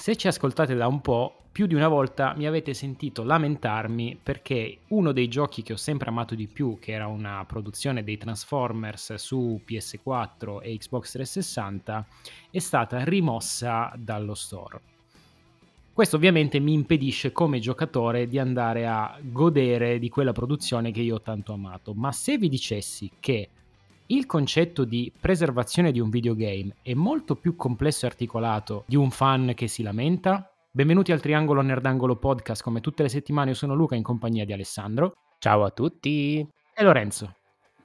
Se ci ascoltate da un po', più di una volta mi avete sentito lamentarmi perché uno dei giochi che ho sempre amato di più, che era una produzione dei Transformers su PS4 e Xbox 360, è stata rimossa dallo store. Questo ovviamente mi impedisce come giocatore di andare a godere di quella produzione che io ho tanto amato, ma se vi dicessi che il concetto di preservazione di un videogame è molto più complesso e articolato di un fan che si lamenta, benvenuti al Triangolo Nerdangolo Podcast, come tutte le settimane io sono Luca in compagnia di Alessandro. Ciao a tutti! E Lorenzo.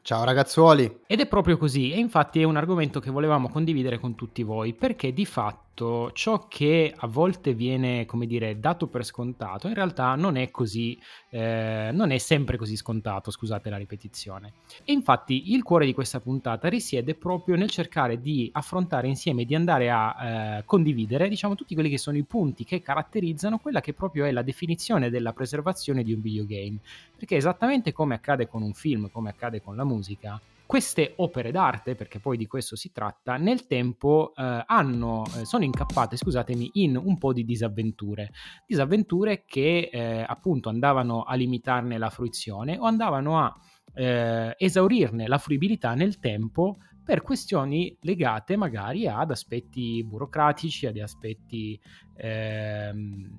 Ciao ragazzuoli! Ed è proprio così, e infatti è un argomento che volevamo condividere con tutti voi, perché di fatto fatto ciò che a volte viene, come dire, dato per scontato, in realtà non è così, eh, non è sempre così scontato, scusate la ripetizione. E infatti il cuore di questa puntata risiede proprio nel cercare di affrontare insieme, di andare a eh, condividere, diciamo, tutti quelli che sono i punti che caratterizzano quella che proprio è la definizione della preservazione di un videogame. Perché esattamente come accade con un film, come accade con la musica, queste opere d'arte, perché poi di questo si tratta, nel tempo eh, hanno, eh, sono incappate, scusatemi, in un po' di disavventure. Disavventure che eh, appunto andavano a limitarne la fruizione o andavano a eh, esaurirne la fruibilità nel tempo per questioni legate magari ad aspetti burocratici, ad aspetti ehm,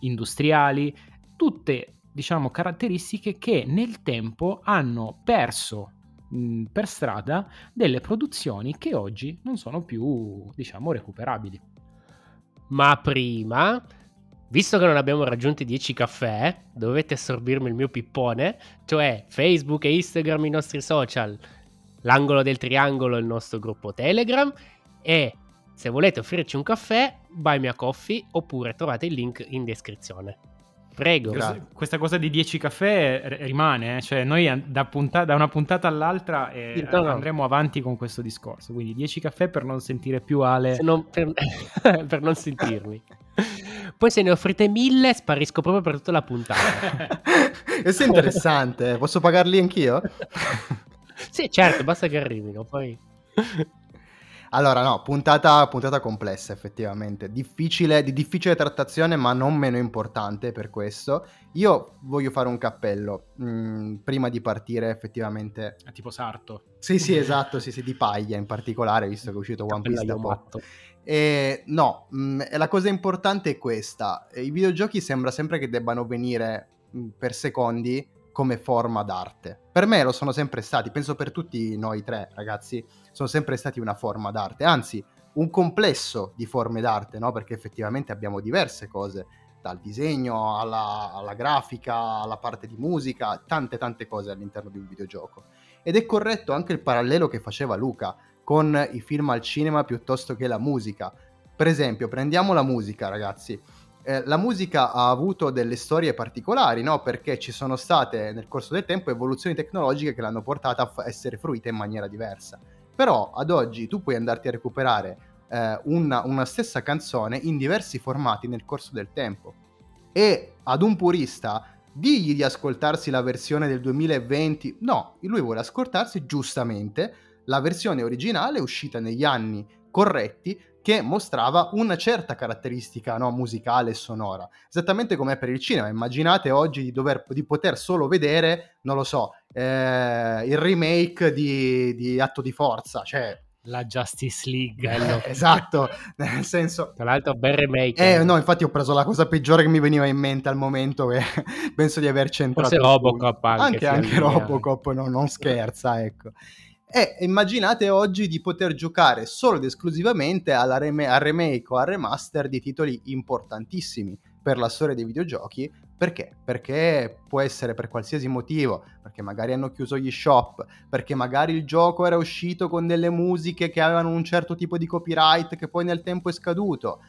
industriali, tutte diciamo caratteristiche che nel tempo hanno perso per strada delle produzioni che oggi non sono più, diciamo, recuperabili. Ma prima, visto che non abbiamo raggiunto i 10 caffè, dovete assorbirmi il mio pippone, cioè Facebook e Instagram i nostri social, l'angolo del triangolo il nostro gruppo Telegram e se volete offrirci un caffè, buy me a coffee oppure trovate il link in descrizione. Prego. Gra- questa cosa di 10 caffè rimane, eh? cioè noi da, punta- da, una puntata all'altra eh, andremo avanti con questo discorso, quindi 10 caffè per non sentire più Ale. Non, per, per, non sentirmi. Poi se ne offrite mille sparisco proprio per tutta la puntata. Questo è interessante, posso pagarli anch'io? sì, certo, basta che arrivino, poi... Allora, no, puntata, puntata complessa effettivamente, difficile, di difficile trattazione ma non meno importante per questo. Io voglio fare un cappello mh, mm, prima di partire effettivamente. È tipo Sarto. Sì, sì, esatto, sì, sì, di paglia in particolare, visto che è uscito One Piece da poco. E, no, mh, mm, la cosa importante è questa, i videogiochi sembra sempre che debbano venire mh, mm, per secondi come forma d'arte. Per me lo sono sempre stati, penso per tutti noi tre ragazzi, sono sempre stati una forma d'arte, anzi un complesso di forme d'arte, no? perché effettivamente abbiamo diverse cose, dal disegno alla, alla, grafica, alla parte di musica, tante tante cose all'interno di un videogioco. Ed è corretto anche il parallelo che faceva Luca con i film al cinema piuttosto che la musica. Per esempio, prendiamo la musica, ragazzi eh, la musica ha avuto delle storie particolari, no? Perché ci sono state nel corso del tempo evoluzioni tecnologiche che l'hanno portata a f- essere fruite in maniera diversa. Però ad oggi tu puoi andarti a recuperare eh, una, una stessa canzone in diversi formati nel corso del tempo. E ad un purista digli di ascoltarsi la versione del 2020. No, lui vuole ascoltarsi giustamente la versione originale uscita negli anni corretti che mostrava una certa caratteristica no, musicale e sonora, esattamente come per il cinema. Immaginate oggi di, dover, di poter solo vedere, non lo so, eh, il remake di, di Atto di Forza, cioè la Justice League. esatto, nel senso... Tra l'altro bel remake. Eh, no, infatti ho preso la cosa peggiore che mi veniva in mente al momento e penso di aver centrato... Forse Robocop anche. Anche, anche Robocop, no, non scherza, ecco. E immaginate oggi di poter giocare solo ed esclusivamente rem- al remake o al remaster di titoli importantissimi per la storia dei videogiochi. Perché? Perché può essere per qualsiasi motivo, perché magari hanno chiuso gli shop, perché magari il gioco era uscito con delle musiche che avevano un certo tipo di copyright che poi nel tempo è scaduto,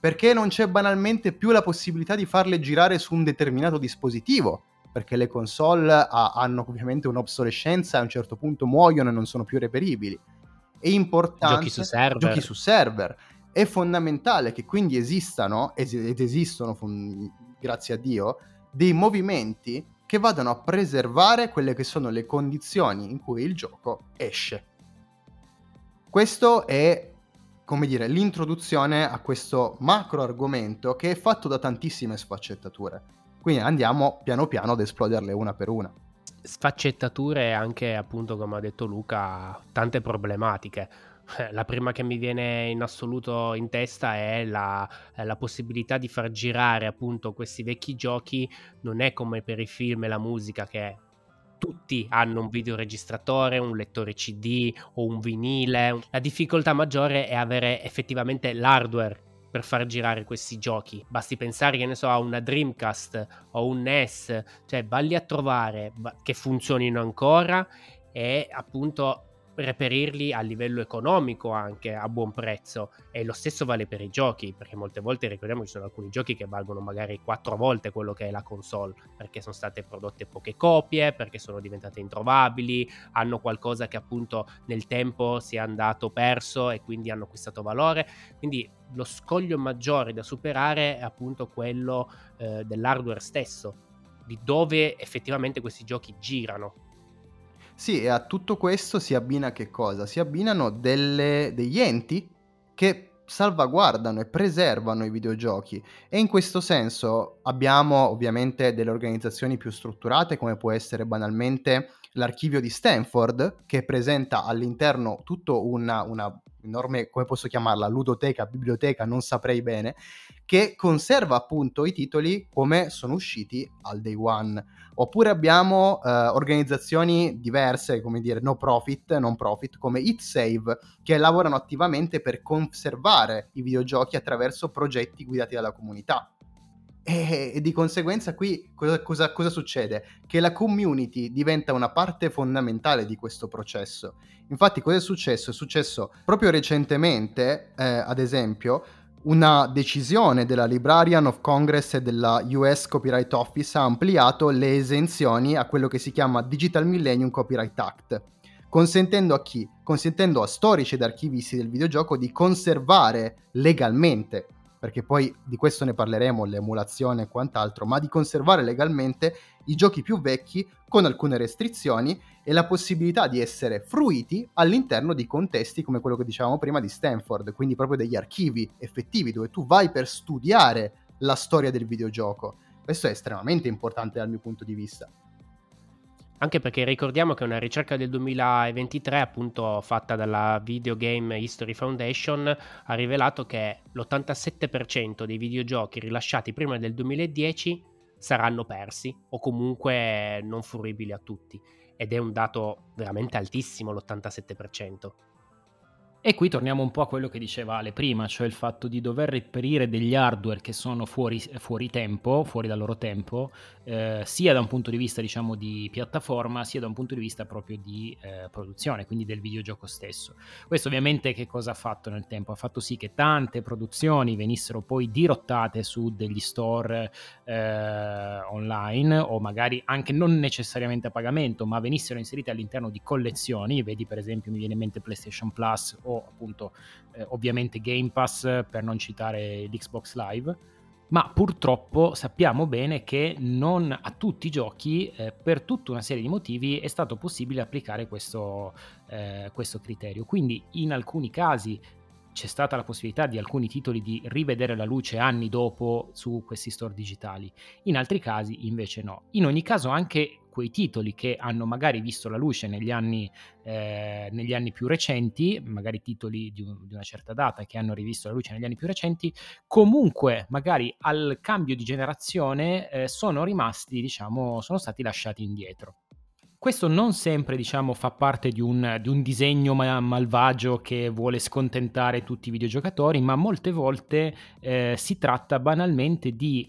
perché non c'è banalmente più la possibilità di farle girare su un determinato dispositivo perché le console ha, hanno ovviamente un'obsolescenza e a un certo punto muoiono e non sono più reperibili. È importante... Giochi su server. Giochi su server. È fondamentale che quindi esistano, ed esistono, grazie a Dio, dei movimenti che vadano a preservare quelle che sono le condizioni in cui il gioco esce. Questo è come dire, l'introduzione a questo macro argomento che è fatto da tantissime sfaccettature. Quindi andiamo piano piano ad esploderle una per una. Sfaccettature anche, appunto, come ha detto Luca, tante problematiche. Eh, la prima che mi viene in assoluto in testa è la, la, possibilità di far girare appunto questi vecchi giochi. Non è come per i film e la musica che tutti hanno un videoregistratore, un lettore CD o un vinile. La difficoltà maggiore è avere effettivamente l'hardware per far girare questi giochi. Basti pensare, che ne so, a una Dreamcast o un NES, cioè valli a trovare che funzionino ancora e appunto reperirli a livello economico anche a buon prezzo. E lo stesso vale per i giochi perché molte volte ricordiamo ci sono alcuni giochi che valgono magari quattro volte quello che è la console perché sono state prodotte poche copie perché sono diventate introvabili hanno qualcosa che appunto nel tempo si è andato perso e quindi hanno acquistato valore. Quindi lo scoglio maggiore da superare è appunto quello eh, dell'hardware stesso di dove effettivamente questi giochi girano sì, e a tutto questo si abbina che cosa? Si abbinano delle, degli enti che salvaguardano e preservano i videogiochi e in questo senso abbiamo ovviamente delle organizzazioni più strutturate come può essere banalmente l'archivio di Stanford che presenta all'interno tutto una, una enorme, come posso chiamarla, ludoteca, biblioteca, non saprei bene, che conserva appunto i titoli come sono usciti al day one. Oppure abbiamo eh, organizzazioni diverse, come dire, no profit, non profit, come ItSave, che lavorano attivamente per conservare i videogiochi attraverso progetti guidati dalla comunità. E, e, di conseguenza qui cosa, cosa, cosa, succede? Che la community diventa una parte fondamentale di questo processo. Infatti cosa è successo? È successo proprio recentemente, eh, ad esempio, una decisione della Librarian of Congress e della US Copyright Office ha ampliato le esenzioni a quello che si chiama Digital Millennium Copyright Act, consentendo a chi? Consentendo a storici ed archivisti del videogioco di conservare legalmente perché poi di questo ne parleremo, l'emulazione e quant'altro, ma di conservare legalmente i giochi più vecchi con alcune restrizioni e la possibilità di essere fruiti all'interno di contesti come quello che dicevamo prima di Stanford, quindi proprio degli archivi effettivi dove tu vai per studiare la storia del videogioco. Questo è estremamente importante dal mio punto di vista. Anche perché ricordiamo che una ricerca del 2023, appunto fatta dalla Video Game History Foundation, ha rivelato che l'87% dei videogiochi rilasciati prima del 2010 saranno persi o comunque non fruibili a tutti. Ed è un dato veramente altissimo l'87%. E qui torniamo un po' a quello che diceva Ale prima, cioè il fatto di dover reperire degli hardware che sono fuori, fuori tempo, fuori dal loro tempo, eh, sia da un punto di vista diciamo di piattaforma, sia da un punto di vista proprio di eh, produzione, quindi del videogioco stesso. Questo ovviamente che cosa ha fatto nel tempo? Ha fatto sì che tante produzioni venissero poi dirottate su degli store eh, online o magari anche non necessariamente a pagamento, ma venissero inserite all'interno di collezioni, vedi per esempio mi viene in mente PlayStation Plus o appunto eh, ovviamente Game Pass per non citare l'Xbox Live ma purtroppo sappiamo bene che non a tutti i giochi, eh, per tutta una serie di motivi, è stato possibile applicare questo, eh, questo criterio. Quindi in alcuni casi c'è stata la possibilità di alcuni titoli di rivedere la luce anni dopo su questi store digitali, in altri casi invece no. In ogni caso anche quei titoli che hanno magari visto la luce negli anni, eh, negli anni più recenti, magari titoli di, un, di, una certa data che hanno rivisto la luce negli anni più recenti, comunque magari al cambio di generazione eh, sono rimasti, diciamo, sono stati lasciati indietro. Questo non sempre, diciamo, fa parte di un, di un disegno ma- malvagio che vuole scontentare tutti i videogiocatori, ma molte volte eh, si tratta banalmente di?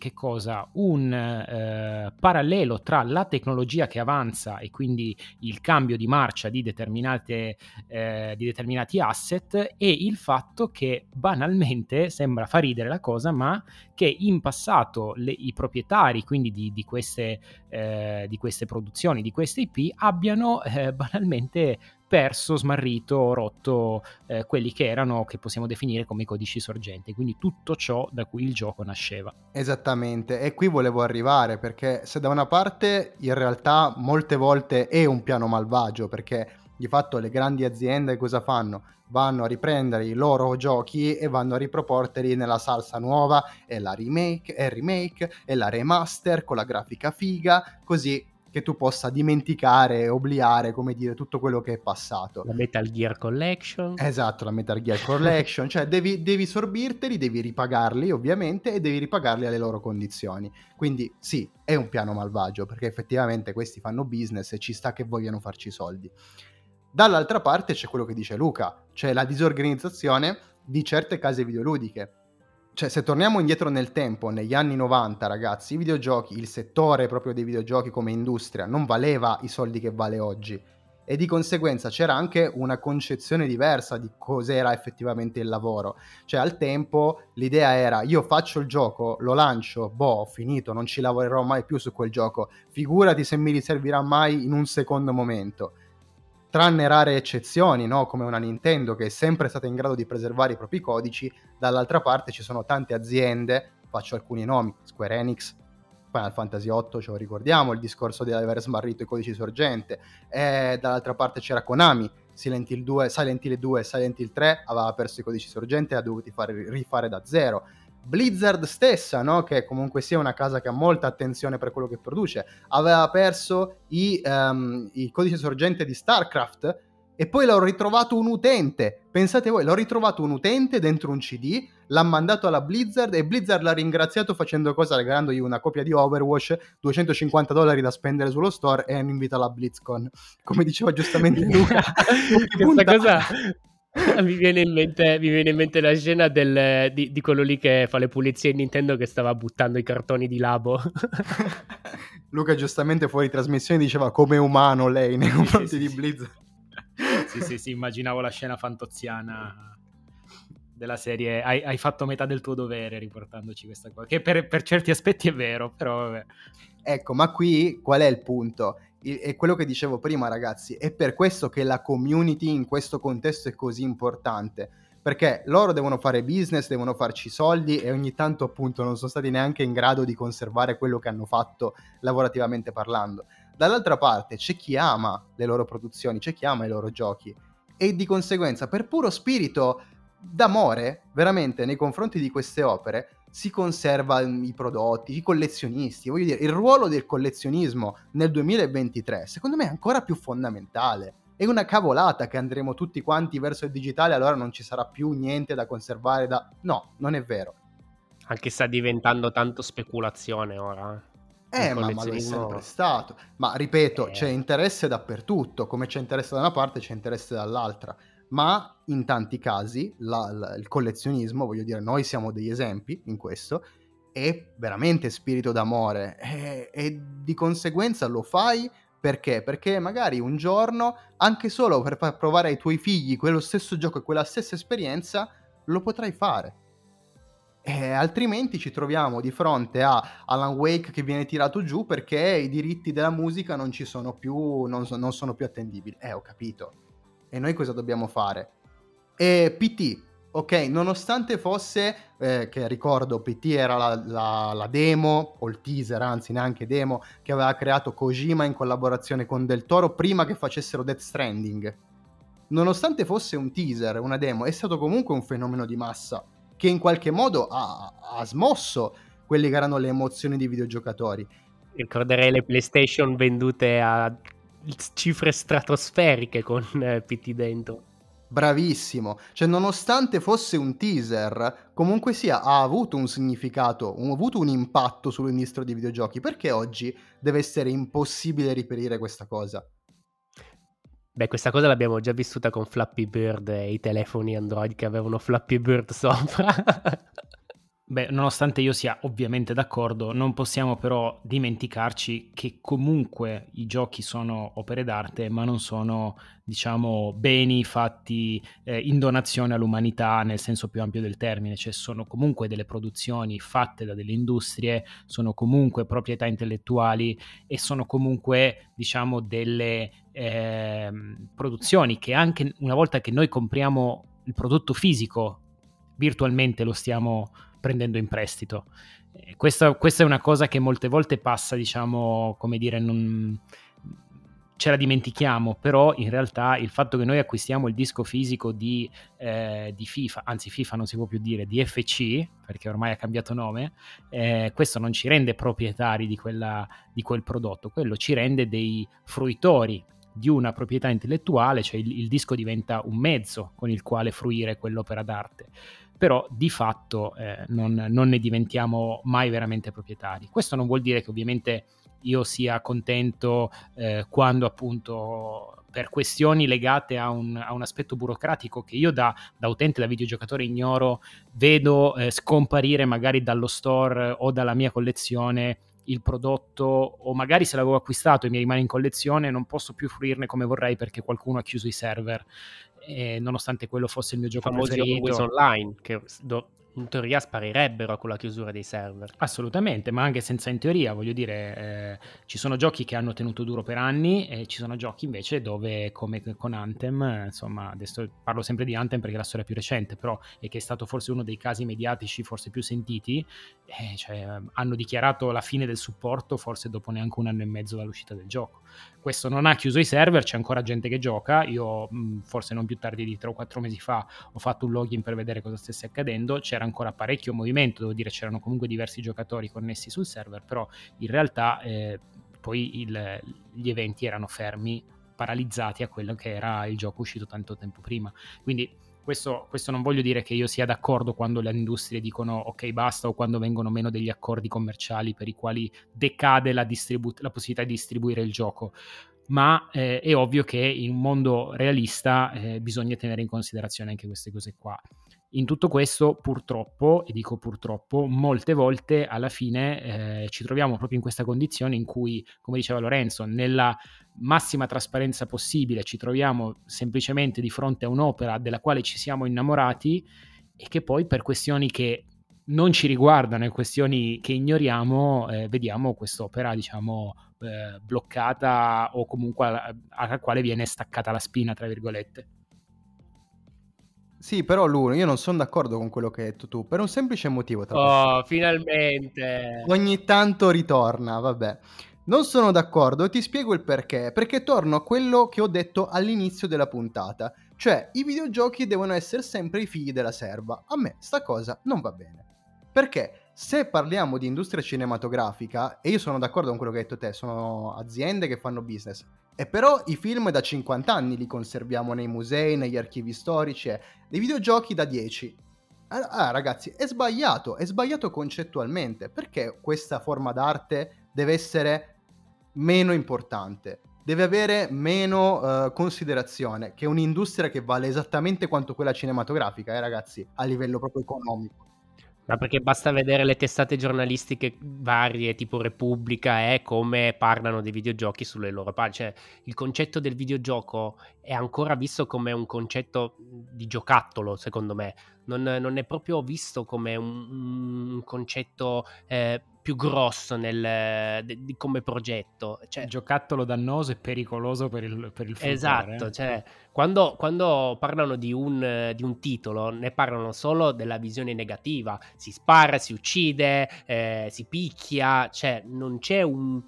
Un eh, parallelo tra la tecnologia che avanza e quindi il cambio di marcia di, eh, di determinati asset e il fatto che banalmente sembra fa ridere la cosa, ma che in passato le, i proprietari quindi di, di, queste, eh, di queste produzioni, di queste IP, abbiano eh, banalmente perso, smarrito, rotto eh, quelli che erano, che possiamo definire come codici sorgenti, quindi tutto ciò da cui il gioco nasceva. Esattamente, e qui volevo arrivare perché se da una parte in realtà molte volte è un piano malvagio, perché Di fatto le grandi aziende cosa fanno? Vanno a riprendere i loro giochi e vanno a riproporteli nella salsa nuova e la remake, e remake e la remaster con la grafica figa, così che tu possa dimenticare obliare, come dire, tutto quello che è passato. La Metal Gear Collection. Esatto, la Metal Gear Collection, cioè devi, devi sorbirteli, devi ripagarli ovviamente e devi ripagarli alle loro condizioni. Quindi sì, è un piano malvagio perché effettivamente questi fanno business e ci sta che vogliano farci soldi. Dall'altra parte c'è quello che dice Luca, cioè la disorganizzazione di certe case videoludiche cioè, se torniamo indietro nel tempo, negli anni 90, ragazzi, i videogiochi, il settore proprio dei videogiochi come industria non valeva i soldi che vale oggi. E di conseguenza c'era anche una concezione diversa di cos'era effettivamente il lavoro. Cioè, al tempo l'idea era: io faccio il gioco, lo lancio, boh, ho finito, non ci lavorerò mai più su quel gioco. Figurati se mi riservirà mai in un secondo momento tranne rare eccezioni, no? come una Nintendo che è sempre stata in grado di preservare i propri codici, dall'altra parte ci sono tante aziende, faccio alcuni nomi, Square Enix, Final Fantasy VIII, ce lo ricordiamo, il discorso di aver smarrito i codici sorgente, e dall'altra parte c'era Konami, Silent Hill 2, Silent Hill 2 e Silent Hill 3 aveva perso i codici sorgente e ha dovuto fare, rifare da zero. Blizzard stessa, no? che comunque sia una casa che ha molta attenzione per quello che produce, aveva perso i, um, i codici sorgente di StarCraft e poi l'ho ritrovato un utente. Pensate voi, l'ho ritrovato un utente dentro un CD, l'ha mandato alla Blizzard e Blizzard l'ha ringraziato facendo cosa? Regalandogli una copia di Overwatch, 250 dollari da spendere sullo store e un invito alla BlizzCon. Come diceva giustamente Luca. Questa cosa mi, viene mente, mi, viene in mente, la scena del, di, di, quello lì che fa le pulizie in Nintendo che stava buttando i cartoni di Labo. Luca giustamente fuori trasmissione diceva come umano lei nei confronti sì, di Blizzard. Sì, sì, sì, immaginavo la scena fantoziana della serie hai, hai, fatto metà del tuo dovere riportandoci questa cosa, che per, per certi aspetti è vero, però vabbè. Ecco, ma qui qual è il punto? È quello che dicevo prima, ragazzi, è per questo che la community in questo contesto è così importante. Perché loro devono fare business, devono farci soldi e ogni tanto appunto non sono stati neanche in grado di conservare quello che hanno fatto lavorativamente parlando. Dall'altra parte c'è chi ama le loro produzioni, c'è chi ama i loro giochi e di conseguenza per puro spirito d'amore veramente nei confronti di queste opere si conserva i prodotti, i collezionisti. Voglio dire, il ruolo del collezionismo nel 2023 secondo me è ancora più fondamentale. È una cavolata che andremo tutti quanti verso il digitale, allora non ci sarà più niente da conservare. Da... No, non è vero. Anche sta diventando tanto speculazione ora. Eh, ma, ma lo è sempre stato. Ma ripeto, eh. c'è interesse dappertutto, come c'è interesse da una parte, c'è interesse dall'altra ma in tanti casi la, la, il collezionismo, voglio dire, noi siamo degli esempi in questo, è veramente spirito d'amore e, e di conseguenza lo fai perché? Perché magari un giorno, anche solo per provare ai tuoi figli quello stesso gioco e quella stessa esperienza, lo potrai fare. E altrimenti ci troviamo di fronte a Alan Wake che viene tirato giù perché i diritti della musica non ci sono più, non, so, non sono più attendibili. Eh, ho capito e noi cosa dobbiamo fare? E PT, ok, nonostante fosse, eh, che ricordo, PT era la, la, la, demo, o il teaser, anzi neanche demo, che aveva creato Kojima in collaborazione con Del Toro prima che facessero Death Stranding. Nonostante fosse un teaser, una demo, è stato comunque un fenomeno di massa che in qualche modo ha, ha smosso quelle che erano le emozioni dei videogiocatori. Ricorderei le PlayStation vendute a cifre stratosferiche con eh, PT dentro. Bravissimo, cioè nonostante fosse un teaser, comunque sia ha avuto un significato, ha avuto un impatto sull'industria dei videogiochi, perché oggi deve essere impossibile riperire questa cosa? Beh, questa cosa l'abbiamo già vissuta con Flappy Bird e i telefoni Android che avevano Flappy Bird sopra. Beh, nonostante io sia ovviamente d'accordo, non possiamo però dimenticarci che comunque i giochi sono opere d'arte, ma non sono, diciamo, beni fatti eh, in donazione all'umanità nel senso più ampio del termine, cioè sono comunque delle produzioni fatte da delle industrie, sono comunque proprietà intellettuali e sono comunque, diciamo, delle eh, produzioni che anche una volta che noi compriamo il prodotto fisico, virtualmente lo stiamo prendendo in prestito. Eh, questa, questa, è una cosa che molte volte passa, diciamo, come dire, non, ce la dimentichiamo, però in realtà il fatto che noi acquistiamo il disco fisico di, eh, di, FIFA, anzi FIFA non si può più dire, di FC, perché ormai ha cambiato nome, eh, questo non ci rende proprietari di, quella, di quel prodotto, quello ci rende dei fruitori di una proprietà intellettuale, cioè il, il disco diventa un mezzo con il quale fruire quell'opera d'arte però di fatto eh, non, non, ne diventiamo mai veramente proprietari. Questo non vuol dire che ovviamente io sia contento eh, quando appunto per questioni legate a un, a un, aspetto burocratico che io da, da, utente, da videogiocatore ignoro, vedo eh, scomparire magari dallo store o dalla mia collezione il prodotto o magari se l'avevo acquistato e mi rimane in collezione non posso più fruirne come vorrei perché qualcuno ha chiuso i server eh, nonostante quello fosse il mio gioco Famosi preferito online che do, in teoria sparirebbero con la chiusura dei server. Assolutamente, ma anche senza in teoria, voglio dire, eh, ci sono giochi che hanno tenuto duro per anni e ci sono giochi invece dove, come con Anthem, insomma, adesso parlo sempre di Anthem perché è la storia più recente, però è che è stato forse uno dei casi mediatici forse più sentiti, eh, cioè, hanno dichiarato la fine del supporto forse dopo neanche un anno e mezzo dall'uscita del gioco. Questo non ha chiuso i server, c'è ancora gente che gioca. Io, mh, forse non più tardi di 3 o 4 mesi fa, ho fatto un login per vedere cosa stesse accadendo. C'era ancora parecchio movimento, devo dire, c'erano comunque diversi giocatori connessi sul server, però in realtà eh, poi il, gli eventi erano fermi, paralizzati a quello che era il gioco uscito tanto tempo prima. Quindi questo, questo, non voglio dire che io sia d'accordo quando le industrie dicono ok basta o quando vengono meno degli accordi commerciali per i quali decade la, distribu- la possibilità di distribuire il gioco, ma eh, è ovvio che in un mondo realista eh, bisogna tenere in considerazione anche queste cose qua. In tutto questo, purtroppo, e dico purtroppo, molte volte alla fine eh, ci troviamo proprio in questa condizione in cui, come diceva Lorenzo, nella massima trasparenza possibile ci troviamo semplicemente di fronte a un'opera della quale ci siamo innamorati e che poi per questioni che non ci riguardano e questioni che ignoriamo, eh, vediamo quest'opera, diciamo, eh, bloccata o comunque alla, alla quale viene staccata la spina, tra virgolette. Sì, però Luno, io non sono d'accordo con quello che hai detto tu, per un semplice motivo. Oh, finalmente! Ogni tanto ritorna, vabbè. Non sono d'accordo e ti spiego il perché, perché torno a quello che ho detto all'inizio della puntata, cioè i videogiochi devono essere sempre i figli della serva. A me sta cosa non va bene. Perché se parliamo di industria cinematografica, e io sono d'accordo con quello che hai detto te, sono aziende che fanno business, e però i film da 50 anni li conserviamo nei musei, negli archivi storici, eh. dei videogiochi da 10. Ah, ragazzi, è sbagliato, è sbagliato concettualmente. Perché questa forma d'arte deve essere meno importante? Deve avere meno uh, considerazione che un'industria che vale esattamente quanto quella cinematografica, eh, ragazzi, a livello proprio economico. Ma perché basta vedere le testate giornalistiche varie, tipo Repubblica, e come parlano dei videogiochi sulle loro pagine. Cioè, il concetto del videogioco è ancora visto come un concetto di giocattolo, secondo me. Non, non è proprio visto come un, un concetto eh, più grosso nel, de, de, come progetto. Cioè, Giocattolo dannoso e pericoloso per il, per il futuro. Esatto, eh? cioè, quando, quando, parlano di un, di un, titolo ne parlano solo della visione negativa, si spara, si uccide, eh, si picchia, cioè non c'è un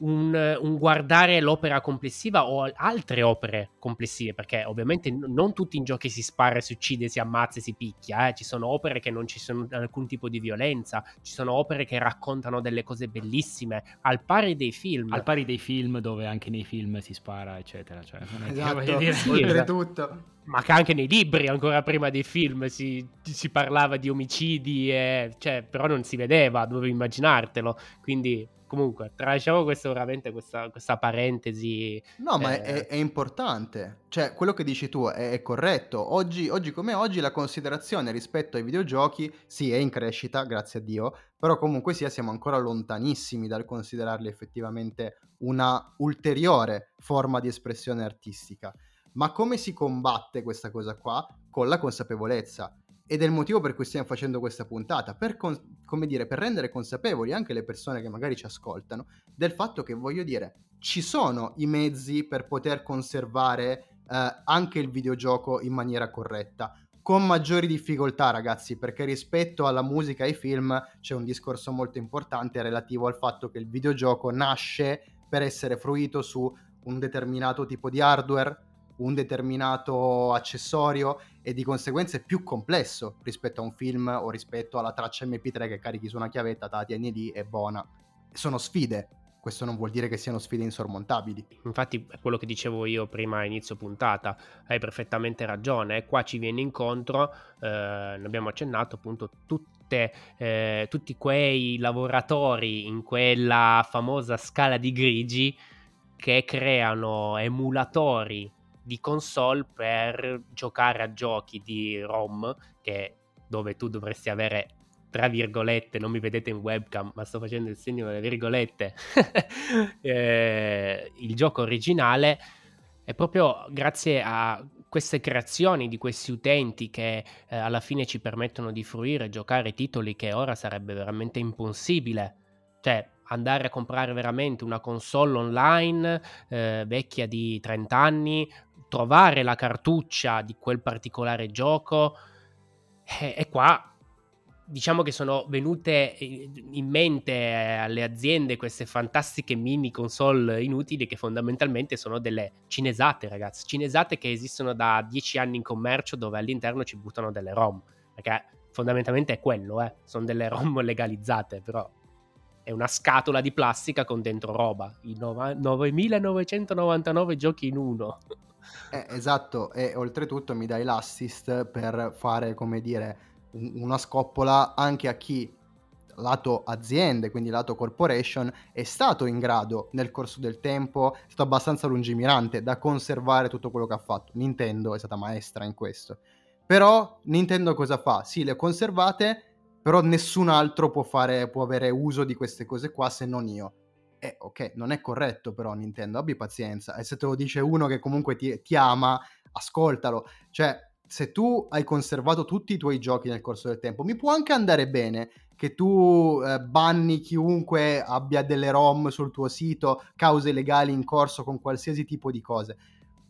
un, un, guardare l'opera complessiva o altre opere complessive, perché ovviamente non tutti in giochi si spara, si uccide, si ammazza e si picchia, eh. ci sono opere che non ci sono alcun tipo di violenza, ci sono opere che raccontano delle cose bellissime, al pari dei film. Al pari dei film dove anche nei film si spara, eccetera. Cioè, esatto, dire, sì, oltretutto. Ma che anche nei libri, ancora prima dei film, si, si parlava di omicidi, e, cioè, però non si vedeva, dovevi immaginartelo, quindi comunque, tralasciamo questo, veramente questa, questa parentesi. No, eh... ma è, è, importante. Cioè, quello che dici tu è, è corretto. Oggi, oggi, come oggi la considerazione rispetto ai videogiochi, sì, è in crescita, grazie a Dio, però comunque sia siamo ancora lontanissimi dal considerarli effettivamente una ulteriore forma di espressione artistica. Ma come si combatte questa cosa qua? Con la consapevolezza ed è il motivo per cui stiamo facendo questa puntata, per, con, come dire, per rendere consapevoli anche le persone che magari ci ascoltano del fatto che, voglio dire, ci sono i mezzi per poter conservare eh, anche il videogioco in maniera corretta, con maggiori difficoltà, ragazzi, perché rispetto alla musica e ai film c'è un discorso molto importante relativo al fatto che il videogioco nasce per essere fruito su un determinato tipo di hardware, un determinato accessorio e di conseguenza è più complesso rispetto a un film o rispetto alla traccia MP3 che carichi su una chiavetta, te la tieni lì e buona. Sono sfide, questo non vuol dire che siano sfide insormontabili. Infatti è quello che dicevo io prima a inizio puntata, hai perfettamente ragione, qua ci viene incontro, eh, ne abbiamo accennato appunto tutte, eh, tutti quei lavoratori in quella famosa scala di grigi che creano emulatori di console per giocare a giochi di ROM che dove tu dovresti avere tra virgolette, non mi vedete in webcam, ma sto facendo il segno delle virgolette, eh, il gioco originale è proprio grazie a queste creazioni di questi utenti che eh, alla fine ci permettono di fruire, giocare titoli che ora sarebbe veramente impossibile. Cioè, andare a comprare veramente una console online eh, vecchia di 30 anni, trovare la cartuccia di quel particolare gioco, e, e qua diciamo che sono venute in mente eh, alle aziende queste fantastiche mini console inutili che fondamentalmente sono delle cinesate, ragazzi. Cinesate che esistono da dieci anni in commercio dove all'interno ci buttano delle ROM. Perché fondamentalmente è quello, eh. Sono delle ROM legalizzate, però è una scatola di plastica con dentro roba. I 9999 giochi in uno. Eh, esatto, e oltretutto mi dai l'assist per fare, come dire una scoppola anche a chi lato aziende, quindi lato corporation, è stato in grado nel corso del tempo, è stato abbastanza lungimirante da conservare tutto quello che ha fatto. Nintendo è stata maestra in questo. Però Nintendo cosa fa? Sì, le conservate, però nessun altro può, fare, può avere uso di queste cose qua se non io. Eh, ok, non è corretto però Nintendo, abbi pazienza. E se te lo dice uno che comunque ti, ti ama, ascoltalo. Cioè, se tu hai conservato tutti i tuoi giochi nel corso del tempo, mi può anche andare bene che tu eh, banni chiunque abbia delle ROM sul tuo sito, cause legali in corso con qualsiasi tipo di cose.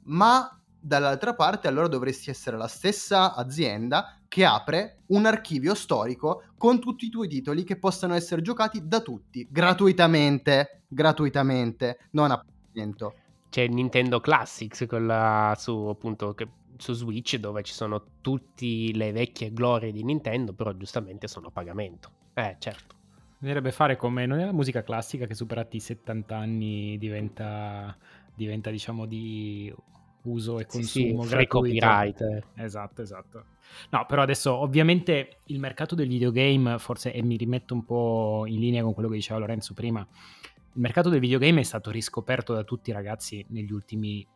Ma dall'altra parte allora dovresti essere la stessa azienda che apre un archivio storico con tutti i tuoi titoli che possano essere giocati da tutti, gratuitamente, gratuitamente, non a pagamento. C'è Nintendo Classics, quella su appunto che su Switch dove ci sono tutte le vecchie glorie di Nintendo, però giustamente sono a pagamento. Eh, certo. Bisognerebbe fare come non è la musica classica che superati i 70 anni diventa, diventa diciamo di uso e consumo sì, sì, copyright. Esatto, esatto. No, però adesso ovviamente il mercato del videogame, forse, e mi rimetto un po' in linea con quello che diceva Lorenzo prima, il mercato del videogame è stato riscoperto da tutti i ragazzi negli ultimi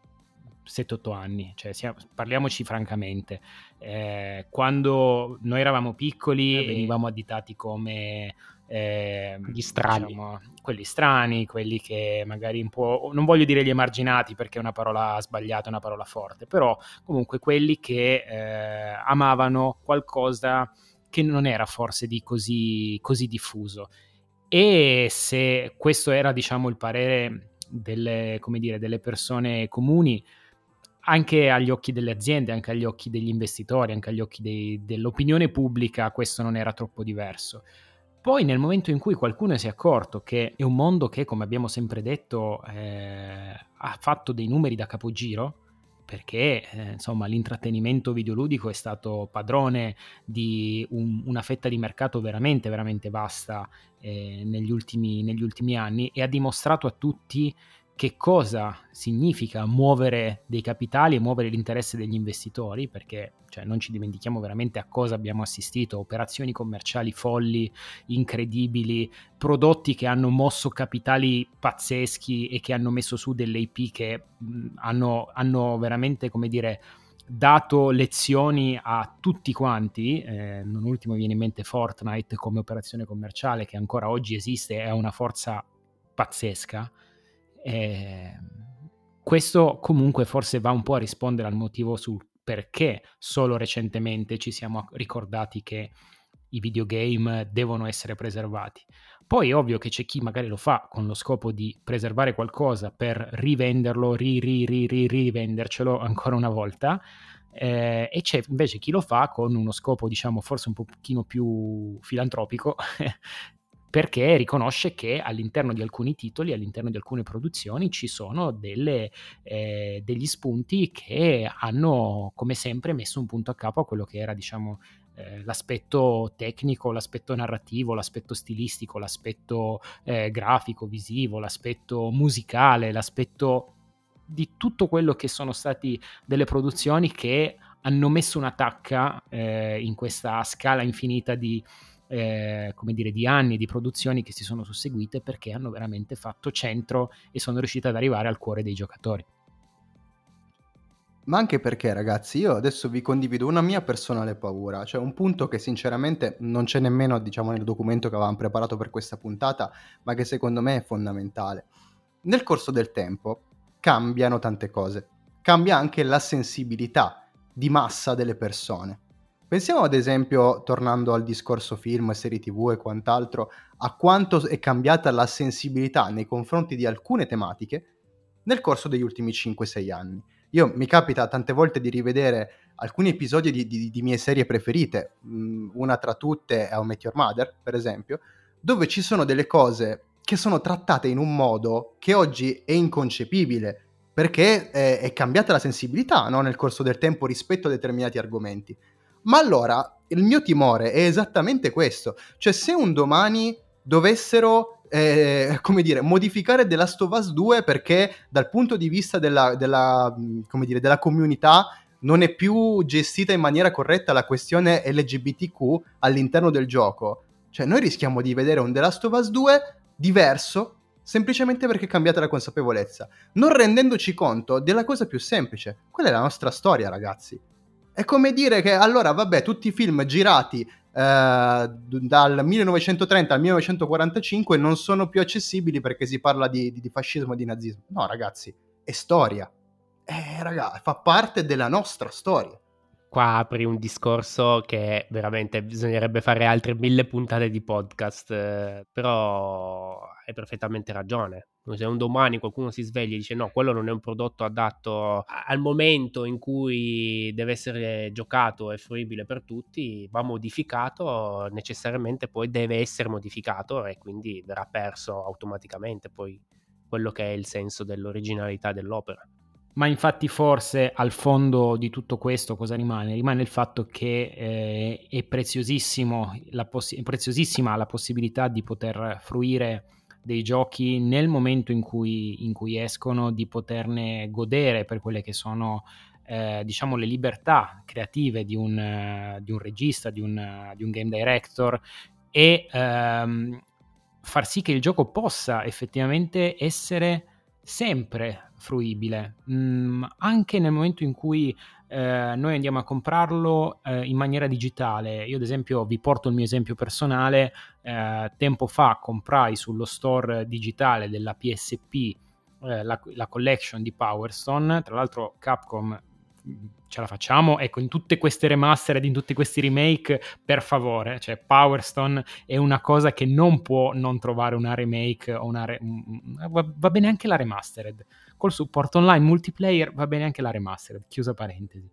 7-8 anni, cioè siamo, parliamoci francamente, eh, quando noi eravamo piccoli eh venivamo additati come eh, gli strani, diciamo, quelli strani, quelli che magari un po', non voglio dire gli emarginati perché è una parola sbagliata, è una parola forte, però comunque quelli che eh, amavano qualcosa che non era forse di così, così diffuso. E se questo era, diciamo, il parere delle, dire, delle persone comuni, anche agli occhi delle aziende, anche agli occhi degli investitori, anche agli occhi dei, dell'opinione pubblica, questo non era troppo diverso. Poi nel momento in cui qualcuno si è accorto che è un mondo che, come abbiamo sempre detto, eh, ha fatto dei numeri da capogiro, perché eh, insomma l'intrattenimento videoludico è stato padrone di un, una fetta di mercato veramente, veramente vasta eh, negli, ultimi, negli ultimi anni e ha dimostrato a tutti che cosa significa muovere dei capitali e muovere l'interesse degli investitori, perché cioè, non ci dimentichiamo veramente a cosa abbiamo assistito, operazioni commerciali folli, incredibili, prodotti che hanno mosso capitali pazzeschi e che hanno messo su delle IP che mh, hanno, hanno veramente, come dire, dato lezioni a tutti quanti, eh, non ultimo viene in mente Fortnite come operazione commerciale che ancora oggi esiste ha una forza pazzesca eh, questo comunque forse va un po' a rispondere al motivo sul perché solo recentemente ci siamo ricordati che i videogame devono essere preservati. Poi è ovvio che c'è chi magari lo fa con lo scopo di preservare qualcosa per rivenderlo, ri, ri, ri, ri rivendercelo ancora una volta, eh, e c'è invece chi lo fa con uno scopo, diciamo, forse un pochino più filantropico, perché riconosce che all'interno di alcuni titoli, all'interno di alcune produzioni ci sono delle, eh, degli spunti che hanno come sempre messo un punto a capo a quello che era diciamo eh, l'aspetto tecnico, l'aspetto narrativo, l'aspetto stilistico, l'aspetto eh, grafico, visivo, l'aspetto musicale, l'aspetto di tutto quello che sono stati delle produzioni che hanno messo una tacca eh, in questa scala infinita di, eh, come dire, di anni di produzioni che si sono susseguite perché hanno veramente fatto centro e sono riuscite ad arrivare al cuore dei giocatori. Ma anche perché, ragazzi, io adesso vi condivido una mia personale paura, cioè un punto che sinceramente non c'è nemmeno, diciamo, nel documento che avevamo preparato per questa puntata, ma che secondo me è fondamentale. Nel corso del tempo cambiano tante cose. Cambia anche la sensibilità di massa delle persone. Pensiamo ad esempio, tornando al discorso film, serie tv e quant'altro, a quanto è cambiata la sensibilità nei confronti di alcune tematiche nel corso degli ultimi 5-6 anni. Io mi capita tante volte di rivedere alcuni episodi di, di, di mie serie preferite, mm, una tra tutte è How Met Your Mother, per esempio, dove ci sono delle cose che sono trattate in un modo che oggi è inconcepibile, perché è, è cambiata la sensibilità no? nel corso del tempo rispetto a determinati argomenti. Ma allora il mio timore è esattamente questo, cioè se un domani dovessero eh, come dire, modificare The Last of Us 2 perché dal punto di vista della, della, dire, della comunità non è più gestita in maniera corretta la questione LGBTQ all'interno del gioco. Cioè, noi rischiamo di vedere un The Last of Us 2 diverso semplicemente perché è cambiata la consapevolezza, non rendendoci conto della cosa più semplice. Quella è la nostra storia, ragazzi. È come dire che allora, vabbè, tutti i film girati eh, dal 1930 al 1945 non sono più accessibili perché si parla di, di, di fascismo e di nazismo. No, ragazzi, è storia. Eh, ragazzi, fa parte della nostra storia qua apri un discorso che veramente bisognerebbe fare altre mille puntate di podcast, eh, però hai perfettamente ragione. Se un domani qualcuno si sveglia e dice no, quello non è un prodotto adatto al momento in cui deve essere giocato e fruibile per tutti, va modificato, necessariamente poi deve essere modificato e quindi verrà perso automaticamente poi quello che è il senso dell'originalità dell'opera. Ma infatti forse al fondo di tutto questo cosa rimane? Rimane il fatto che eh, è, preziosissima la possibilità di poter fruire dei giochi nel momento in cui, in cui escono, di poterne godere per quelle che sono eh, diciamo le libertà creative di un, uh, di un regista, di un, uh, di un, game director e um, far sì che il gioco possa effettivamente essere sempre fruibile, mm, anche nel momento in cui eh, noi andiamo a comprarlo eh, in maniera digitale. Io ad esempio vi porto il mio esempio personale, eh, tempo fa comprai sullo store digitale della PSP eh, la, la collection di Power Stone, tra l'altro Capcom ce la facciamo. Ecco, in tutte queste remastered, in tutti questi remake, per favore, cioè Power Stone è una cosa che non può non trovare una remake o una re- va bene anche la remastered. Col supporto online multiplayer va bene anche la remastered, chiusa parentesi.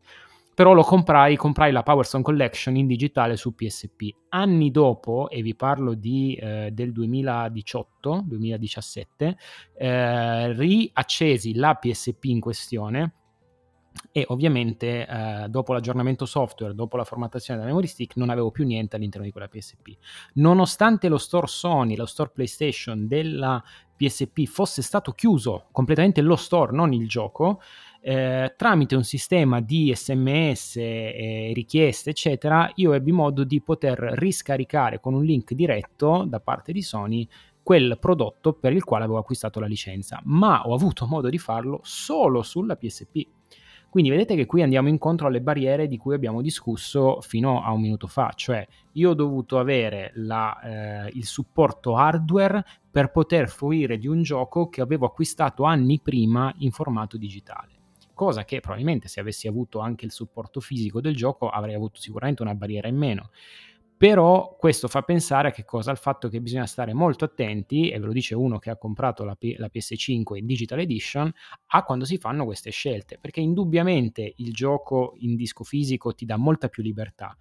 Però lo comprai, comprai la Power Stone Collection in digitale su PSP. Anni dopo, e vi parlo di, eh, del 2018-2017, eh, riaccesi la PSP in questione e ovviamente eh, dopo l'aggiornamento software, dopo la formattazione della memory stick, non avevo più niente all'interno di quella PSP. Nonostante lo store Sony, lo store PlayStation della PSP fosse stato chiuso completamente lo store, non il gioco, eh, tramite un sistema di sms, eh, richieste, eccetera, io ebbi modo di poter riscaricare con un link diretto da parte di Sony quel prodotto per il quale avevo acquistato la licenza, ma ho avuto modo di farlo solo sulla PSP quindi vedete che qui andiamo incontro alle barriere di cui abbiamo discusso fino a un minuto fa, cioè io ho dovuto avere la, eh, il supporto hardware per poter fruire di un gioco che avevo acquistato anni prima in formato digitale cosa che probabilmente se avessi avuto anche il supporto fisico del gioco avrei avuto sicuramente una barriera in meno però questo fa pensare a che cosa? Al fatto che bisogna stare molto attenti, e ve lo dice uno che ha comprato la, P- la PS5 in Digital Edition, a quando si fanno queste scelte, perché indubbiamente il gioco in disco fisico ti dà molta più libertà.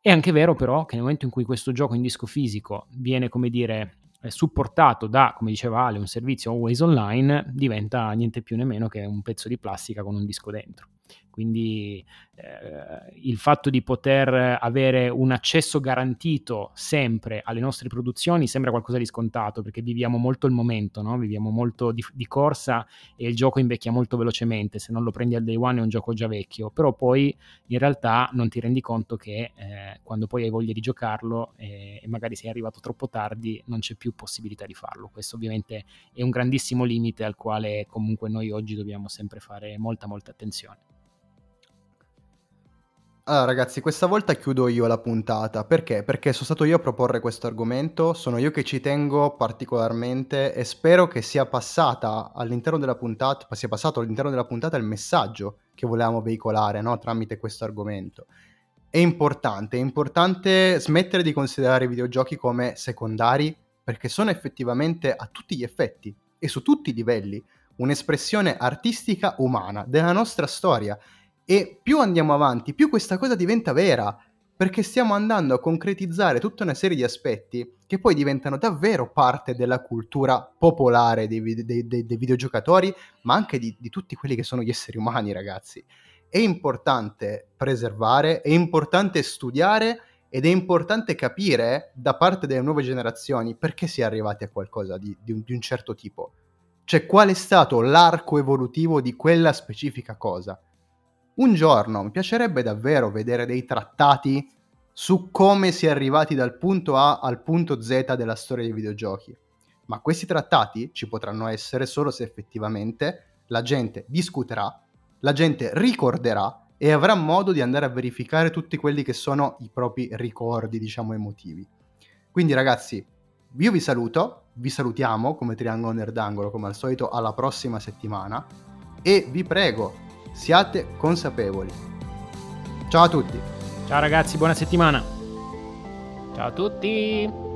È anche vero però che nel momento in cui questo gioco in disco fisico viene, come dire, supportato da, come diceva Ale, un servizio always online, diventa niente più nemmeno che un pezzo di plastica con un disco dentro. Quindi eh, il fatto di poter avere un accesso garantito sempre alle nostre produzioni sembra qualcosa di scontato perché viviamo molto il momento, no? viviamo molto di, di, corsa e il gioco invecchia molto velocemente, se non lo prendi al day one è un gioco già vecchio, però poi in realtà non ti rendi conto che eh, quando poi hai voglia di giocarlo eh, e magari sei arrivato troppo tardi non c'è più possibilità di farlo. Questo ovviamente è un grandissimo limite al quale comunque noi oggi dobbiamo sempre fare molta molta attenzione. Allora ragazzi, questa volta chiudo io la puntata, perché? Perché sono stato io a proporre questo argomento, sono io che ci tengo particolarmente e spero che sia all'interno puntata, sia passato all'interno della puntata il messaggio che volevamo veicolare, no? Tramite questo argomento. È importante, è importante smettere di considerare i videogiochi come secondari, perché sono effettivamente a tutti gli effetti e su tutti i livelli un'espressione artistica umana della nostra storia e più andiamo avanti, più questa cosa diventa vera, perché stiamo andando a concretizzare tutta una serie di aspetti che poi diventano davvero parte della cultura popolare dei, dei, dei, dei videogiocatori, ma anche di, di tutti quelli che sono gli esseri umani, ragazzi. È importante preservare, è importante studiare ed è importante capire da parte delle nuove generazioni perché si è arrivati a qualcosa di, di, un, di un certo tipo. Cioè, qual è stato l'arco evolutivo di quella specifica cosa? Un giorno mi piacerebbe davvero vedere dei trattati su come si è arrivati dal punto A al punto Z della storia dei videogiochi. Ma questi trattati ci potranno essere solo se effettivamente la gente discuterà, la gente ricorderà e avrà modo di andare a verificare tutti quelli che sono i propri ricordi, diciamo, emotivi. Quindi ragazzi, io vi saluto, vi salutiamo come Triangolo Nerdangolo, come al solito, alla prossima settimana e vi prego, siate consapevoli. Ciao a tutti. Ciao ragazzi, buona settimana. Ciao a tutti.